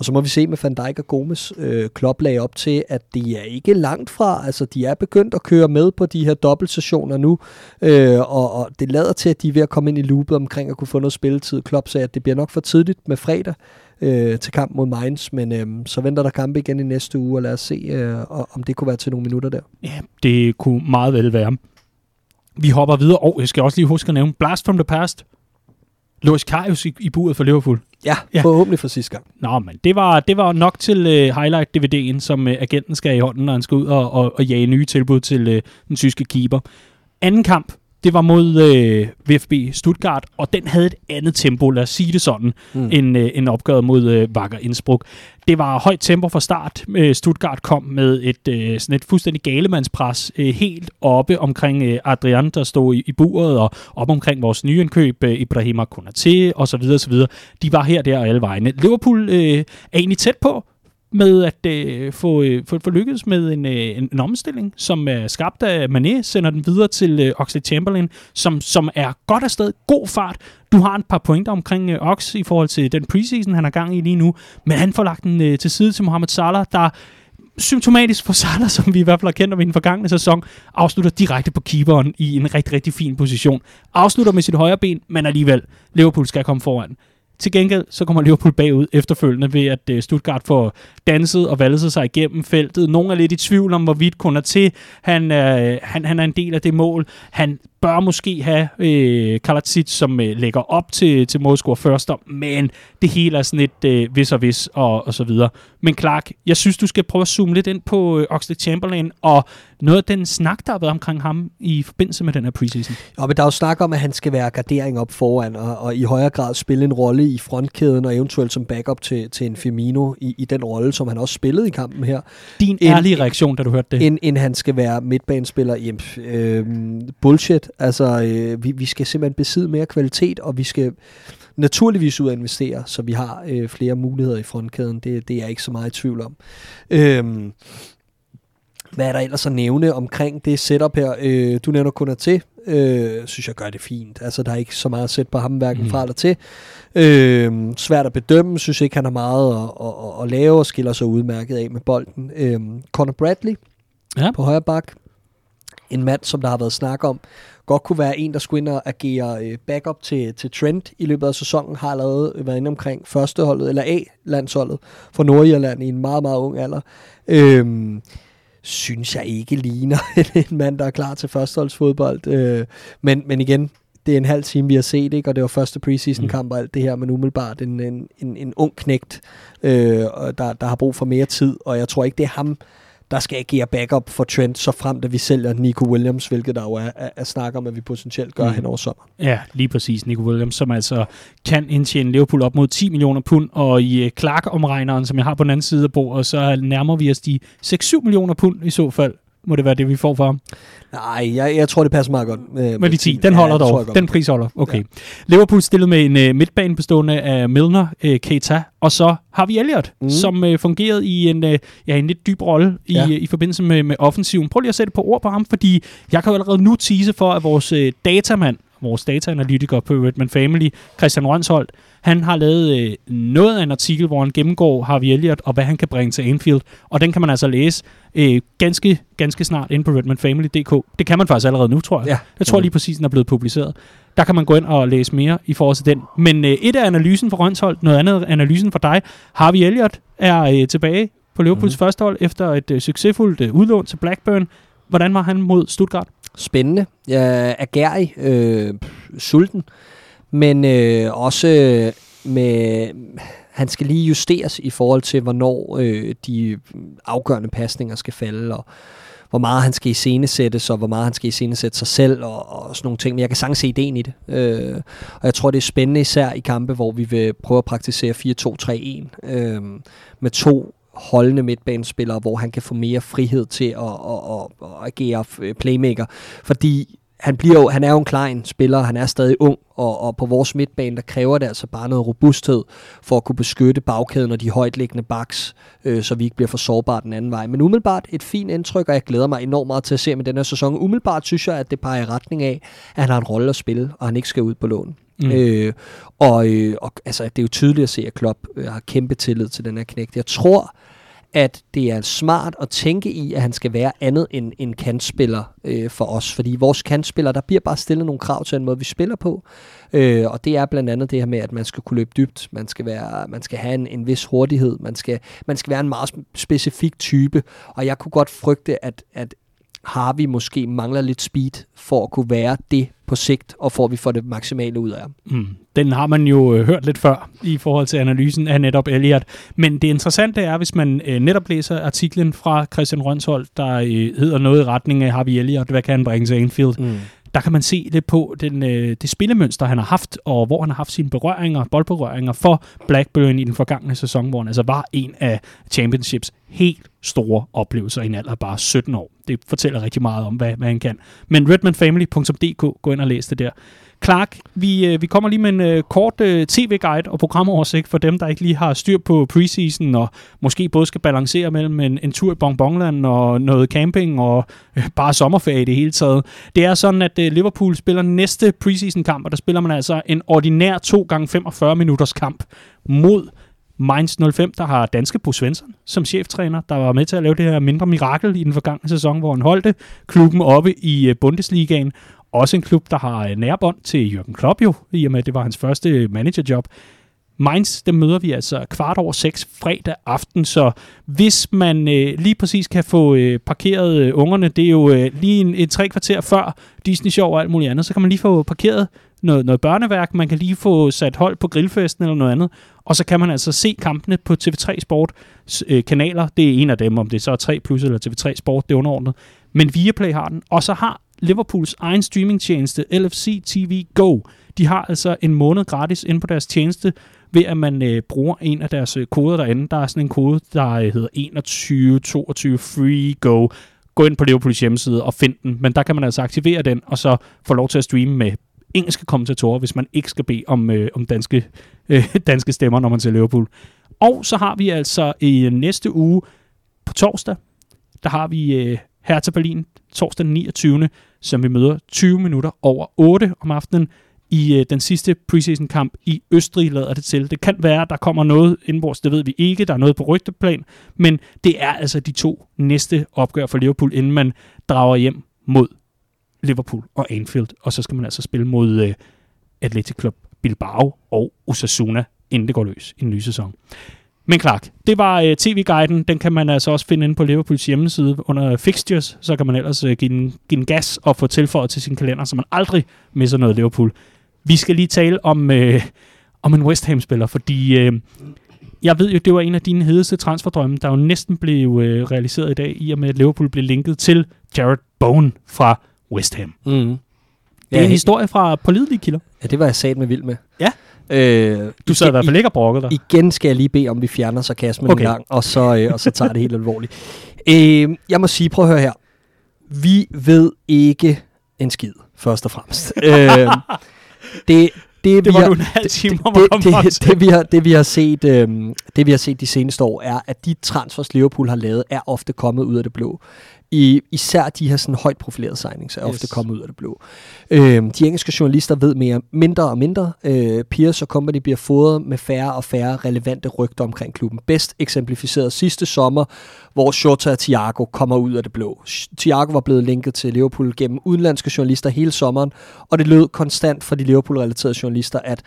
Og så må vi se med Van Dijk og Gomes. Øh, Klopp lagde op til, at det er ikke langt fra. Altså, de er begyndt at køre med på de her dobbeltsessioner nu. Øh, og, og det lader til, at de er ved at komme ind i loopet omkring at kunne få noget spilletid. Klopp sagde, at det bliver nok for tidligt med fredag øh, til kamp mod Mainz, men øh, så venter der kampe igen i næste uge, og lad os se, øh, om det kunne være til nogle minutter der. Ja, det kunne meget vel være. Vi hopper videre, og jeg skal også lige huske at nævne Blast from the Past. Loris Karius i, i buret for Liverpool. Ja, ja, forhåbentlig for sidste gang. Nå, men det var, det var nok til uh, highlight-DVD'en, som uh, agenten skal i hånden, når han skal ud og, og, og jage nye tilbud til uh, den tyske keeper. Anden kamp, det var mod øh, VfB Stuttgart, og den havde et andet tempo, lad os sige det sådan, mm. end, øh, end opgøret mod øh, Wacker Innsbruck. Det var højt tempo fra start. Øh, Stuttgart kom med et, øh, sådan et fuldstændig galemandspres øh, helt oppe omkring øh, Adrian, der stod i, i buret, og op omkring vores nye indkøb, øh, Ibrahima Konate osv. osv. De var her, der og alle vegne. Liverpool øh, er egentlig tæt på, med at øh, få, øh, få, få lykkedes med en, øh, en, en omstilling, som er skabt af Mané, sender den videre til øh, Oxley Chamberlain, som, som er godt afsted, god fart. Du har en par pointer omkring øh, Ox i forhold til den preseason, han er gang i lige nu, men han får lagt den øh, til side til Mohamed Salah, der symptomatisk for Salah, som vi i hvert fald har kendt om i den forgangne sæson, afslutter direkte på keeperen i en rigtig, rigtig fin position. Afslutter med sit højre ben, men alligevel, Liverpool skal komme foran. Til gengæld så kommer Liverpool bagud efterfølgende ved, at øh, Stuttgart får danset og valset sig igennem feltet. Nogle er lidt i tvivl om, hvorvidt kun er til. Han, øh, han, han er en del af det mål. Han bør måske have øh, Kalatsic, som øh, lægger op til, til målscore først, men det hele er sådan lidt øh, vis og vis og, og så videre. Men Clark, jeg synes, du skal prøve at zoome lidt ind på øh, Oxley Chamberlain og noget af den snak, der har været omkring ham i forbindelse med den her preseason. Ja, men der er jo snak om, at han skal være gardering op foran og, og i højere grad spille en rolle i frontkæden og eventuelt som backup til, til en Firmino i, i den rolle, som han også spillede i kampen her. Din ærlige reaktion, da du hørte det? End, end han skal være midtbanespiller. Jamen, øh, bullshit. Altså, øh, vi, vi skal simpelthen besidde mere kvalitet, og vi skal naturligvis ud at investere, så vi har øh, flere muligheder i frontkæden. Det, det er jeg ikke så meget i tvivl om. Øh, hvad er der ellers at nævne omkring det setup her? Øh, du nævner kun til. Øh, synes jeg gør det fint. Altså, der er ikke så meget at sætte på ham, hverken mm. fra eller til. Øh, svært at bedømme. Synes ikke, han har meget at, at, at lave og skiller sig udmærket af med bolden. Øh, Conor Bradley ja. på højre bak en mand, som der har været snak om, godt kunne være en, der skulle ind og agere øh, backup til, til Trent i løbet af sæsonen, har allerede været inde omkring førsteholdet, eller A-landsholdet for Nordirland i en meget, meget ung alder. Øhm, synes jeg ikke ligner en mand, der er klar til førsteholdsfodbold. Øh, men, men igen, det er en halv time, vi har set, ikke? og det var første preseason-kamp mm. og alt det her, men umiddelbart en, en, en, en ung knægt, øh, der, der har brug for mere tid, og jeg tror ikke, det er ham, der skal agere backup for Trent, så frem da vi sælger Nico Williams, hvilket der jo er, er, er snak om, at vi potentielt gør mm. hen over sommeren. Ja, lige præcis Nico Williams, som altså kan indtjene Liverpool op mod 10 millioner pund, og i uh, Clark-omregneren, som jeg har på den anden side af bordet, så nærmer vi os de 6-7 millioner pund i så fald må det være det, vi får for ham. Nej, jeg, jeg tror, det passer meget godt. Øh, med de 10. Den holder ja, dog. Den pris holder. Okay. Ja. Liverpool stillet med en uh, midtbane bestående af Milner, uh, Keita, og så har vi Elliot, mm. som uh, fungerede i en, uh, ja, en lidt dyb rolle i, ja. uh, i forbindelse med, med offensiven. Prøv lige at sætte på ord på ham, fordi jeg kan jo allerede nu tease for, at vores uh, datamand, vores dataanalytiker på Redman Family, Christian Rønsholdt, han har lavet øh, noget af en artikel, hvor han gennemgår Harvey Elliott og hvad han kan bringe til Anfield. Og den kan man altså læse øh, ganske, ganske snart ind på redmanfamily.dk. Det kan man faktisk allerede nu, tror jeg. Ja. Jeg tror lige præcis, den er blevet publiceret. Der kan man gå ind og læse mere i forhold til den. Men øh, et er analysen for Rønsholdt, noget andet er analysen for dig. Harvey Elliott er øh, tilbage på Liverpools mm. første hold efter et øh, succesfuldt øh, udlån til Blackburn. Hvordan var han mod Stuttgart? Spændende. Jeg er gærig, øh, sulten men øh, også øh, med han skal lige justeres i forhold til, hvornår øh, de afgørende pasninger skal falde, og hvor meget han skal iscenesættes, og hvor meget han skal iscenesætte sig selv, og, og sådan nogle ting. Men jeg kan sagtens se ideen i det. Øh, og jeg tror, det er spændende især i kampe, hvor vi vil prøve at praktisere 4-2-3-1 øh, med to holdende midtbanespillere, hvor han kan få mere frihed til at, at, at, at agere øh, playmaker. Fordi han, bliver jo, han er jo en klein spiller, han er stadig ung, og, og på vores midtbane, der kræver det altså bare noget robusthed for at kunne beskytte bagkæden og de højtliggende baks, øh, så vi ikke bliver for sårbare den anden vej. Men umiddelbart et fint indtryk, og jeg glæder mig enormt meget til at se med den her sæson. Umiddelbart synes jeg, at det peger i retning af, at han har en rolle at spille, og han ikke skal ud på lån. Mm. Øh, og, øh, og altså, det er jo tydeligt at se, at Klopp øh, har kæmpe tillid til den her knægt. Jeg tror, at det er smart at tænke i, at han skal være andet end en kantspiller øh, for os. Fordi vores kantspiller, der bliver bare stillet nogle krav til den måde, vi spiller på. Øh, og det er blandt andet det her med, at man skal kunne løbe dybt, man skal, være, man skal have en, en vis hurtighed, man skal, man skal være en meget specifik type. Og jeg kunne godt frygte, at, at har vi måske mangler lidt speed for at kunne være det på sigt, og for at vi får det maksimale ud af ham. Mm. Den har man jo øh, hørt lidt før i forhold til analysen af netop Elliot. Men det interessante er, hvis man øh, netop læser artiklen fra Christian Rønsholdt, der øh, hedder noget i retning af Harvey Elliot, hvad kan han bringe til Anfield? Mm der kan man se lidt på den, øh, det spillemønster, han har haft, og hvor han har haft sine berøringer, boldberøringer for Blackburn i den forgangne sæson, hvor han altså var en af Championships helt store oplevelser i en alder af bare 17 år. Det fortæller rigtig meget om, hvad, hvad han kan. Men redmanfamily.dk, gå ind og læs det der. Clark, vi, øh, vi kommer lige med en øh, kort øh, tv-guide og programoversigt for dem, der ikke lige har styr på preseason, og måske både skal balancere mellem en, en tur i Bonbonland og noget camping og øh, bare sommerferie i det hele taget. Det er sådan, at øh, Liverpool spiller næste preseason-kamp, og der spiller man altså en ordinær 2x45 minutters kamp mod Mainz 05, der har danske Bo Svensson som cheftræner, der var med til at lave det her mindre mirakel i den forgangne sæson, hvor han holdte klubben oppe i øh, Bundesligaen. Også en klub, der har øh, nærbånd til Jürgen Klopp jo, i og med, at det var hans første øh, managerjob. Mainz, dem møder vi altså kvart over seks fredag aften, så hvis man øh, lige præcis kan få øh, parkeret øh, ungerne, det er jo øh, lige en, et tre kvarter før Disney Show og alt muligt andet, så kan man lige få parkeret noget, noget børneværk, man kan lige få sat hold på grillfesten eller noget andet, og så kan man altså se kampene på TV3 Sport øh, kanaler. Det er en af dem, om det så er 3 Plus eller TV3 Sport, det er underordnet. Men Viaplay har den, og så har Liverpools egen streamingtjeneste, LFC TV Go, de har altså en måned gratis ind på deres tjeneste, ved at man øh, bruger en af deres øh, koder derinde. Der er sådan en kode, der øh, hedder 2122 Free Go. Gå ind på Liverpools hjemmeside og find den, men der kan man altså aktivere den, og så få lov til at streame med engelske kommentatorer, hvis man ikke skal bede om, øh, om danske, øh, danske stemmer, når man ser Liverpool. Og så har vi altså i øh, næste uge på torsdag, der har vi øh, Hertha Berlin torsdag den 29 som vi møder 20 minutter over 8 om aftenen i øh, den sidste preseason kamp i Østrig, lader det til. Det kan være, at der kommer noget indbords, det ved vi ikke. Der er noget på rygteplan, men det er altså de to næste opgør for Liverpool, inden man drager hjem mod Liverpool og Anfield. Og så skal man altså spille mod øh, Athletic Club Bilbao og Osasuna, inden det går løs i en ny sæson. Men Clark, det var øh, tv-guiden. Den kan man altså også finde inde på Liverpools hjemmeside under fixtures. Så kan man ellers øh, give, den, give den gas og få tilføjet til sin kalender, så man aldrig misser noget Liverpool. Vi skal lige tale om, øh, om en West Ham-spiller, fordi øh, jeg ved jo, det var en af dine hedeste transferdrømme, der jo næsten blev øh, realiseret i dag, i og med at Liverpool blev linket til Jared Bowen fra West Ham. Mm. Det er ja, en historie fra pålidelige kilder. Ja, det var jeg sat med vild med. Ja. Øh, Du sad i hvert fald ikke og brokkede dig. Igen skal jeg lige bede om, vi fjerner sarkasmen Okay. en gang, og så, øh, og så tager det helt alvorligt. Øh, jeg må sige, prøv at høre her. Vi ved ikke en skid, først og fremmest. øh, det, det, Det vi var har- du en halv time om det, det, til. det, vi har, det, vi har set, øhm, det vi har set de seneste år, er, at de transfers, Liverpool har lavet, er ofte kommet ud af det blå. I, især de her sådan højt profilerede signings er yes. ofte kommet ud af det blå. Øhm, de engelske journalister ved mere, mindre og mindre. Øh, Pierce og Company bliver fodret med færre og færre relevante rygter omkring klubben. Bedst eksemplificeret sidste sommer, hvor Shota og Thiago kommer ud af det blå. Thiago var blevet linket til Liverpool gennem udenlandske journalister hele sommeren, og det lød konstant fra de Liverpool-relaterede journalister, at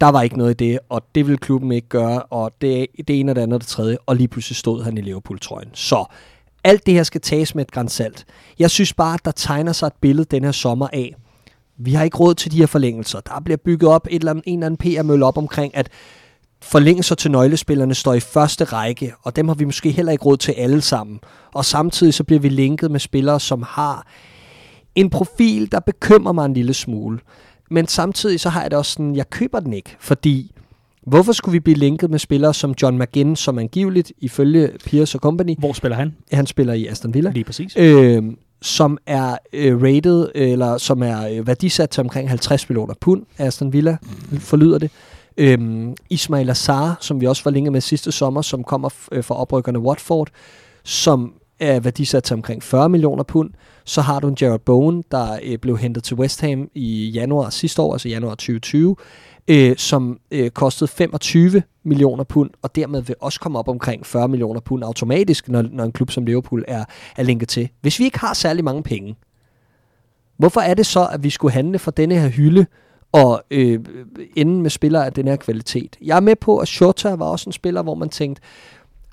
der var ikke noget i det, og det ville klubben ikke gøre, og det, det ene og det andet og det tredje, og lige pludselig stod han i Liverpool-trøjen. Så alt det her skal tages med et grænsalt. Jeg synes bare, at der tegner sig et billede den her sommer af, vi har ikke råd til de her forlængelser. Der bliver bygget op et eller andet, en eller anden PR-mølle op omkring, at forlængelser til nøglespillerne står i første række, og dem har vi måske heller ikke råd til alle sammen. Og samtidig så bliver vi linket med spillere, som har en profil, der bekymrer mig en lille smule. Men samtidig så har jeg det også sådan, jeg køber den ikke, fordi hvorfor skulle vi blive linket med spillere som John McGinn, som angiveligt ifølge Pierce og Company, Hvor spiller han? han spiller i Aston Villa, Lige præcis. øh, som er øh, rated, eller som er øh, værdisat til omkring 50 millioner pund af Aston Villa, forlyder det. Øhm, Ismail Assar, som vi også var længe med sidste sommer, som kommer øh, fra oprykkerne Watford, som er værdisat til omkring 40 millioner pund. Så har du en Jared Bowen, der øh, blev hentet til West Ham i januar sidste år, altså januar 2020, øh, som øh, kostede 25 millioner pund, og dermed vil også komme op omkring 40 millioner pund automatisk, når, når en klub som Liverpool er, er linket til. Hvis vi ikke har særlig mange penge, hvorfor er det så, at vi skulle handle for denne her hylde, og øh, ende med spillere af den her kvalitet? Jeg er med på, at Shota var også en spiller, hvor man tænkte,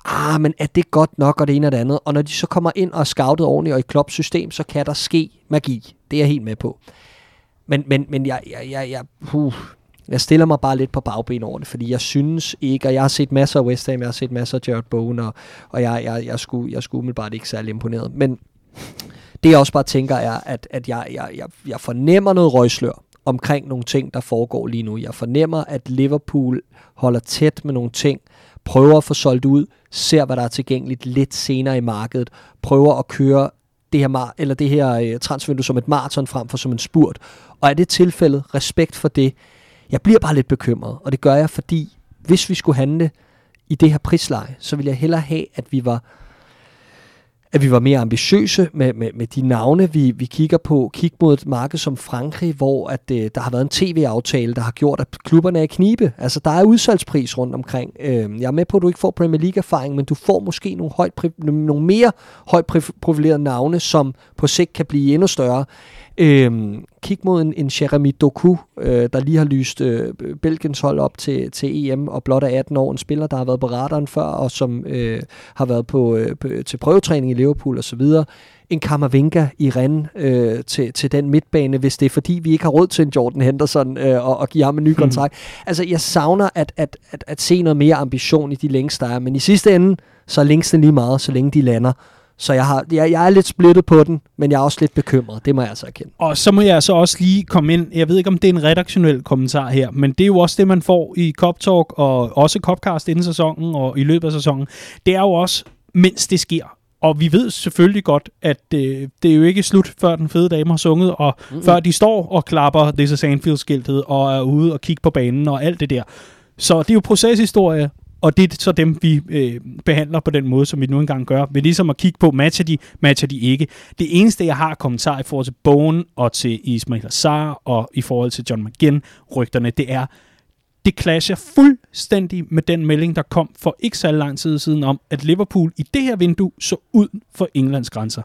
ah, men er det godt nok, og det ene og det andet? Og når de så kommer ind og er scoutet ordentligt og i Klopps system, så kan der ske magi. Det er jeg helt med på. Men, men, men jeg, jeg, jeg, jeg, puh, jeg stiller mig bare lidt på bagben over det, fordi jeg synes ikke, og jeg har set masser af West Ham, jeg har set masser af Jared Bowen, og, og jeg, jeg, jeg, skulle, jeg skulle umiddelbart ikke særlig imponeret. Men det jeg også bare tænker er, at, at jeg, jeg, jeg, jeg fornemmer noget røgslør omkring nogle ting, der foregår lige nu. Jeg fornemmer, at Liverpool holder tæt med nogle ting, prøver at få solgt ud, ser hvad der er tilgængeligt lidt senere i markedet, prøver at køre det her, mar- eller det her øh, transfervindue som et maraton frem for som en spurt. Og er det tilfældet, respekt for det. Jeg bliver bare lidt bekymret, og det gør jeg, fordi hvis vi skulle handle i det her prisleje, så ville jeg hellere have, at vi var at vi var mere ambitiøse med, med, med de navne, vi, vi kigger på. Kig mod et marked som Frankrig, hvor at, øh, der har været en tv-aftale, der har gjort, at klubberne er i knibe. Altså, der er udsalgspris rundt omkring. Øh, jeg er med på, at du ikke får Premier League-erfaring, men du får måske nogle, højt, nogle mere højt profilerede navne, som på sigt kan blive endnu større. Øh, kig mod en, en Jeremy Doku, øh, der lige har lyst øh, Belgiens hold op til, til EM, og blot er 18 år. En spiller, der har været på radaren før, og som øh, har været på, øh, på, til prøvetræning i Liverpool osv. En Kammervinga i Rennes øh, til, til den midtbane, hvis det er fordi, vi ikke har råd til en Jordan Henderson øh, og, og give ham en ny kontrakt. Altså, jeg savner at, at, at, at se noget mere ambition i de links, der er. Men i sidste ende, så er linksene lige meget, så længe de lander. Så jeg, har, jeg, jeg er lidt splittet på den, men jeg er også lidt bekymret. Det må jeg altså erkende. Og så må jeg så også lige komme ind. Jeg ved ikke, om det er en redaktionel kommentar her, men det er jo også det, man får i Cop Talk og også Copcast inden sæsonen og i løbet af sæsonen. Det er jo også, mens det sker. Og vi ved selvfølgelig godt, at øh, det er jo ikke slut, før den fede dame har sunget, og mm-hmm. før de står og klapper This is Anfield-skiltet og er ude og kigge på banen og alt det der. Så det er jo proceshistorie, og det er så dem, vi øh, behandler på den måde, som vi nu engang gør. Ved ligesom at kigge på, matcher de, matcher de ikke. Det eneste, jeg har kommentar i forhold til Bowen og til Ismail Assar og i forhold til John McGinn, rygterne, det er, det clasher fuldstændig med den melding, der kom for ikke så lang tid siden om, at Liverpool i det her vindue så ud for Englands grænser.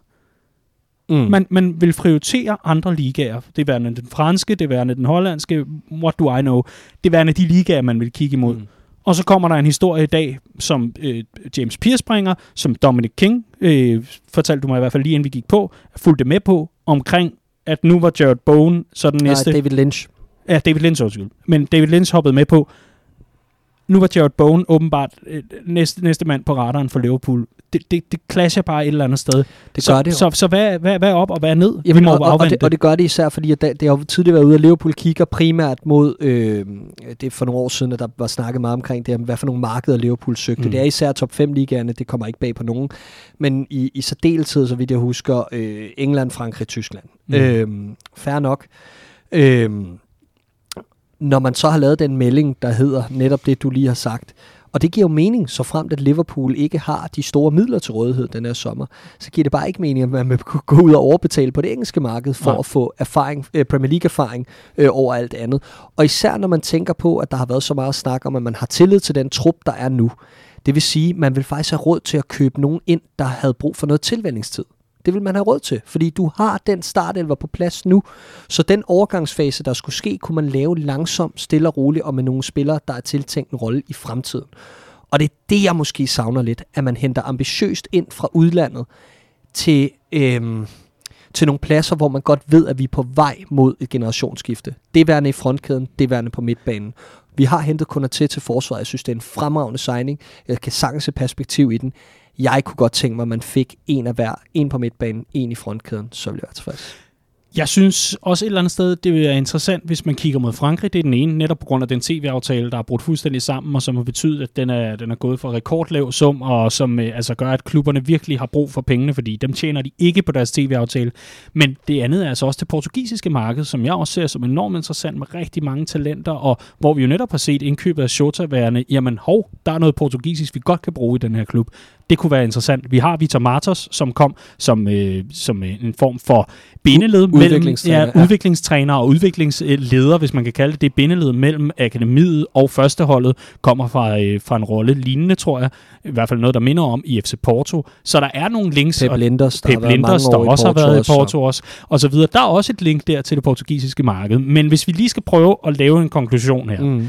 Mm. Man, man vil prioritere andre ligaer. Det værende den franske, det værende den hollandske, what do I know. Det værende de ligaer, man vil kigge imod. Mm. Og så kommer der en historie i dag, som øh, James Pierce bringer, som Dominic King, øh, fortalte du mig i hvert fald lige inden vi gik på, fulgte med på, omkring, at nu var Jared Bowen så den næste... Nej, David Lynch. Ja, David Lynch, undskyld. Men David Lynch hoppede med på, nu var Jared Bowen åbenbart øh, næste, næste mand på radaren for Liverpool. Det, det, det clasher bare et eller andet sted. Det så, gør det jo. Så, så hvad, hvad, hvad op og hvad ned? Jamen, Vi må og, og, det, og det gør det især, fordi at det, det har jo tidligere været ude, at Liverpool kigger primært mod, øh, det er for nogle år siden, at der var snakket meget omkring det, hvad for nogle markeder Liverpool søgte. Mm. Det er især top 5 ligaerne, det kommer ikke bag på nogen. Men i, i særdeleshed, så vidt jeg husker, øh, England, Frankrig, Tyskland. Mm. Øh, fair nok. Øh, når man så har lavet den melding, der hedder netop det, du lige har sagt, og det giver jo mening, så frem at Liverpool ikke har de store midler til rådighed den her sommer, så giver det bare ikke mening, at man vil kunne gå ud og overbetale på det engelske marked for Nej. Nej. at få erfaring, øh, Premier League-erfaring øh, over alt andet. Og især når man tænker på, at der har været så meget snak om, at man har tillid til den trup, der er nu. Det vil sige, at man vil faktisk have råd til at købe nogen ind, der havde brug for noget tilvændingstid. Det vil man have råd til, fordi du har den startelver på plads nu. Så den overgangsfase, der skulle ske, kunne man lave langsomt, stille og roligt, og med nogle spillere, der er tiltænkt en rolle i fremtiden. Og det er det, jeg måske savner lidt, at man henter ambitiøst ind fra udlandet til, øhm, til nogle pladser, hvor man godt ved, at vi er på vej mod et generationsskifte. Det værende i frontkæden, det værende på midtbanen. Vi har hentet kunder til til forsvaret. Jeg synes, det er en fremragende signing. Jeg kan sagtens se perspektiv i den. Jeg kunne godt tænke mig, at man fik en af hver. En på midtbanen, en i frontkæden. Så ville jeg være tilfreds. Jeg synes også et eller andet sted, det vil være interessant, hvis man kigger mod Frankrig. Det er den ene, netop på grund af den tv-aftale, der er brudt fuldstændig sammen, og som har betydet, at den er, den er gået for rekordlav sum, og som øh, altså gør, at klubberne virkelig har brug for pengene, fordi dem tjener de ikke på deres tv-aftale. Men det andet er altså også det portugisiske marked, som jeg også ser som enormt interessant med rigtig mange talenter, og hvor vi jo netop har set indkøbet af Shota værende, jamen hov, der er noget portugisisk, vi godt kan bruge i den her klub. Det kunne være interessant. Vi har Vitor Martos, som kom som, øh, som øh, en form for bindeled mellem udviklingstræner, ja, ja. udviklingstræner og udviklingsleder, hvis man kan kalde det. Det bindeled mellem akademiet og førsteholdet kommer fra, øh, fra en rolle lignende, tror jeg. I hvert fald noget, der minder om i FC Porto. Så der er nogle links. Pep og Linders, der Pep Linders, der også har været i Porto også, og så videre. Der er også et link der til det portugisiske marked. Men hvis vi lige skal prøve at lave en konklusion her Mm.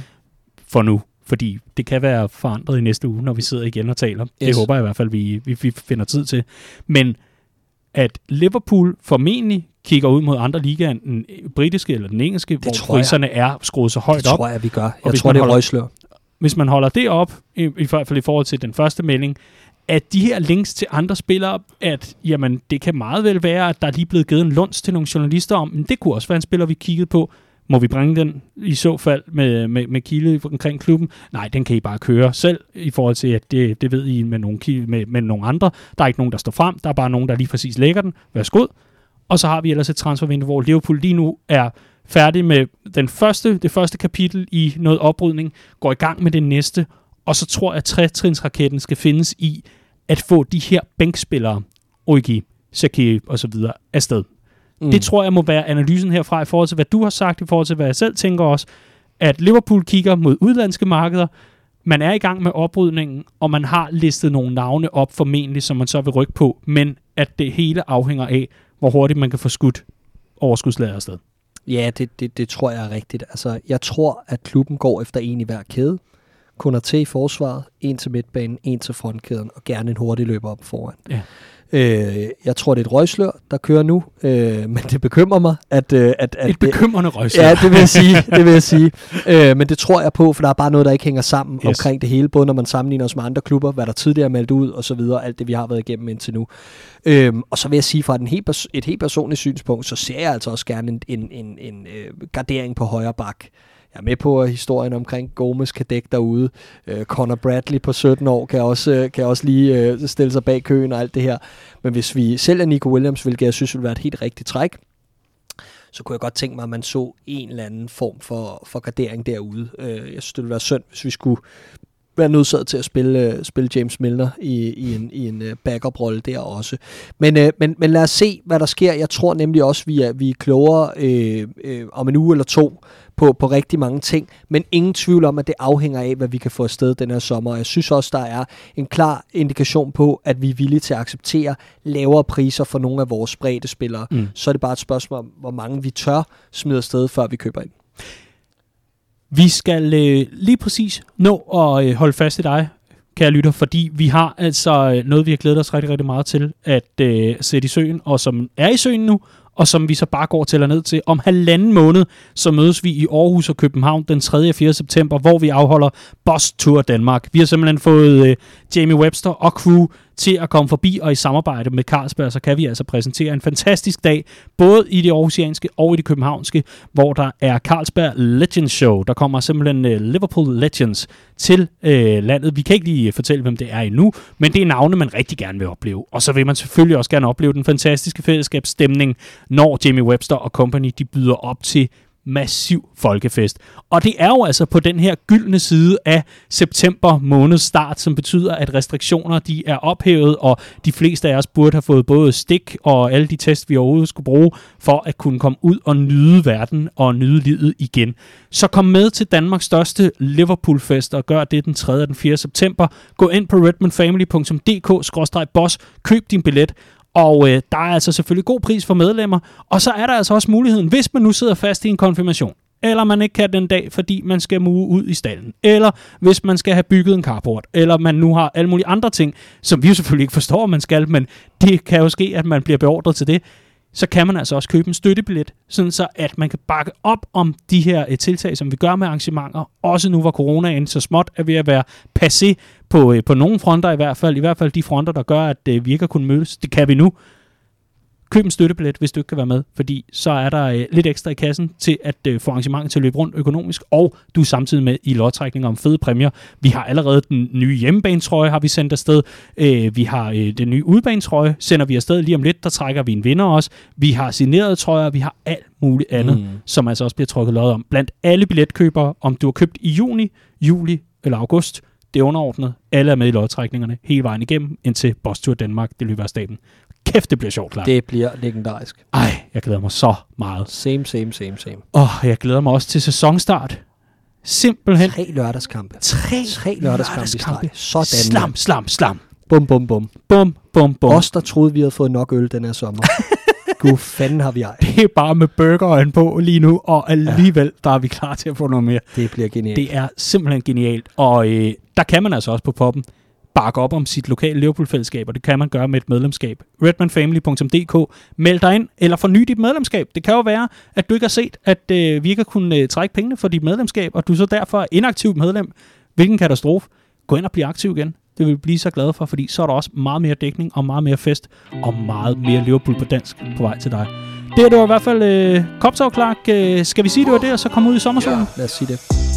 for nu, fordi det kan være forandret i næste uge, når vi sidder igen og taler. Det Yes. håber jeg i hvert fald, vi, vi, vi finder tid til. Men at Liverpool formentlig kigger ud mod andre ligaer end den britiske eller den engelske, hvor tror jeg. priserne er skruet så højt Det op. tror jeg, vi gør. Jeg hvis tror, det er holder- røgslør. Hvis man holder det op, i, i hvert fald i forhold til den første melding, at de her links til andre spillere, at jamen, det kan meget vel være, at der er lige blevet givet en lunds til nogle journalister om, men det kunne også være en spiller, vi kiggede på. Må vi bringe den i så fald med, med, med kilde omkring klubben? Nej, den kan I bare køre selv, i forhold til, at det, det ved I med nogle, kilde, med, med nogle andre. Der er ikke nogen, der står frem. Der er bare nogen, der lige præcis lægger den. Værsgo. Og så har vi ellers et transfervindue, hvor Liverpool lige nu er færdig med den første, det første kapitel i noget oprydning, går i gang med det næste, og så tror jeg, at trætrinsraketten skal findes i at få de her bænkspillere, Origi, Shaqiri og så videre, afsted. Mm. Det tror jeg må være analysen herfra i forhold til, hvad du har sagt, i forhold til, hvad jeg selv tænker også, at Liverpool kigger mod udlandske markeder, man er i gang med oprydningen, og man har listet nogle navne op formentlig, som man så vil rykke på, men at det hele afhænger af, hvor hurtigt man kan få skudt overskudslaget afsted. Ja, det, det, det tror jeg er rigtigt. Altså, jeg tror, at klubben går efter en i hver kæde. Kunder til i forsvaret, en til midtbanen, en til frontkæden, og gerne en hurtig løber op foran. Ja. Øh, jeg tror, det er et røgslør, der kører nu, øh, men det bekymrer mig, at... Øh, at, at Et det, bekymrende røgslag. Ja, det vil jeg sige. Det vil jeg sige. Øh, men det tror jeg på, for der er bare noget, der ikke hænger sammen Yes. omkring det hele, både når man sammenligner os med andre klubber, hvad der tidligere er meldt ud, og så videre, alt det, vi har været igennem indtil nu. Øhm, og så vil jeg sige, fra den helt, pers- et helt personligt synspunkt, så ser jeg altså også gerne en, en, en, en øh, gardering på højre bak. Jeg er med på historien omkring Gomes kan dække derude. Øh, Connor Bradley på 17 år kan også, øh, kan også lige øh, stille sig bag køen og alt det her. Men hvis vi sælger Nico Williams, hvilket jeg synes ville være et helt rigtigt træk, så kunne jeg godt tænke mig, at man så en eller anden form for, for gardering derude. Øh, jeg synes, det ville være synd, hvis vi skulle være nødsaget til at spille, øh, spille James Milner i, i en, i en øh, backup-rolle der også. Men, øh, men, men lad os se, hvad der sker. Jeg tror nemlig også, vi er, vi er klogere øh, øh, om en uge eller to på, på rigtig mange ting. Men ingen tvivl om, at det afhænger af, hvad vi kan få afsted den her sommer. Og Jeg synes også, der er en klar indikation på, at vi er villige til at acceptere lavere priser for nogle af vores spredte spillere. Mm. Så er det bare et spørgsmål om, hvor mange vi tør smide afsted, før vi køber ind. Vi skal øh, lige præcis nå at øh, holde fast i dig, kære lytter, fordi vi har altså øh, noget, vi har glædet os rigtig, rigtig meget til at øh, sætte i søen, og som er i søen nu, og som vi så bare går til ned til. Om halvanden måned, så mødes vi i Aarhus og København den 3. og 4. september, hvor vi afholder Boss Tour Danmark. Vi har simpelthen fået øh, Jamie Webster og crew til at komme forbi, og i samarbejde med Carlsberg, så kan vi altså præsentere en fantastisk dag, både i det aarhusianske og i det københavnske, hvor der er Carlsberg Legends Show. Der kommer simpelthen øh, Liverpool Legends til øh, landet. Vi kan ikke lige øh, fortælle, hvem det er endnu, men det er navne, man rigtig gerne vil opleve. Og så vil man selvfølgelig også gerne opleve den fantastiske fællesskabsstemning, når Jamie Webster og company de byder op til massiv folkefest. Og det er jo altså på den her gyldne side af september måneds start, som betyder, at restriktioner de er ophævet, og de fleste af os burde have fået både stik og alle de test, vi overhovedet skulle bruge, for at kunne komme ud og nyde verden og nyde livet igen. Så kom med til Danmarks største Liverpool-fest og gør det den 3. og den 4. september. Gå ind på redmondfamily.dk-boss, køb din billet, og øh, der er altså selvfølgelig god pris for medlemmer. Og så er der altså også muligheden, hvis man nu sidder fast i en konfirmation, eller man ikke kan den dag, fordi man skal mue ud i stallen, eller hvis man skal have bygget en carport, eller man nu har alle mulige andre ting, som vi jo selvfølgelig ikke forstår, man skal, men det kan jo ske, at man bliver beordret til det så kan man altså også købe en støttebillet, sådan så at man kan bakke op om de her øh, tiltag, som vi gør med arrangementer, også nu hvor coronaen så småt er ved at være passé på, øh, på nogle fronter i hvert fald, i hvert fald de fronter, der gør, at øh, vi ikke har kunnet mødes. Det kan vi nu. Køb en støttebillet, hvis du ikke kan være med, fordi så er der øh, lidt ekstra i kassen til at øh, få arrangementet til at løbe rundt økonomisk, og du er samtidig med i lodtrækning om fede præmier. Vi har allerede den nye hjemmebanetrøje, har vi sendt afsted. Øh, vi har øh, den nye udbanetrøje, sender vi afsted lige om lidt, der trækker vi en vinder også. Vi har signerede trøjer, vi har alt muligt andet, mm. som altså også bliver trykket lod om. Blandt alle billetkøbere, om du har købt i juni, juli eller august, det er underordnet. Alle er med i lodtrækningerne hele vejen igennem, indtil Boss Tour Danmark, det løber af staten kæft, det bliver sjovt, klar. Det bliver legendarisk. Ej, jeg glæder mig så meget. Same, same, same, same. Og jeg glæder mig også til sæsonstart. Simpelthen. Tre lørdagskampe. Tre, Tre lørdagskampe. Sådan. Slam, slam, slam. Bum, bum, bum. Bum, bum, bum. Os, der troede, vi havde fået nok øl den her sommer. Gud fanden har vi ej. Det er bare med burgeren på lige nu, og alligevel, ja. der er vi klar til at få noget mere. Det bliver genialt. Det er simpelthen genialt, og øh, der kan man altså også på poppen bakke op om sit lokale Liverpool-fællesskab, og det kan man gøre med et medlemskab. redmanfamily.dk Meld dig ind, eller forny dit medlemskab. Det kan jo være, at du ikke har set, at øh, vi ikke har kunnet øh, trække pengene for dit medlemskab, og du så derfor er inaktiv medlem. Hvilken katastrofe. Gå ind og bliv aktiv igen. Det vil vi blive så glade for, fordi så er der også meget mere dækning, og meget mere fest, og meget mere Liverpool på dansk på vej til dig. Det, det var i hvert fald øh, Kopsov Clark. Øh, skal vi sige, det var det, og så komme ud i sommersolen? Ja, lad os sige det.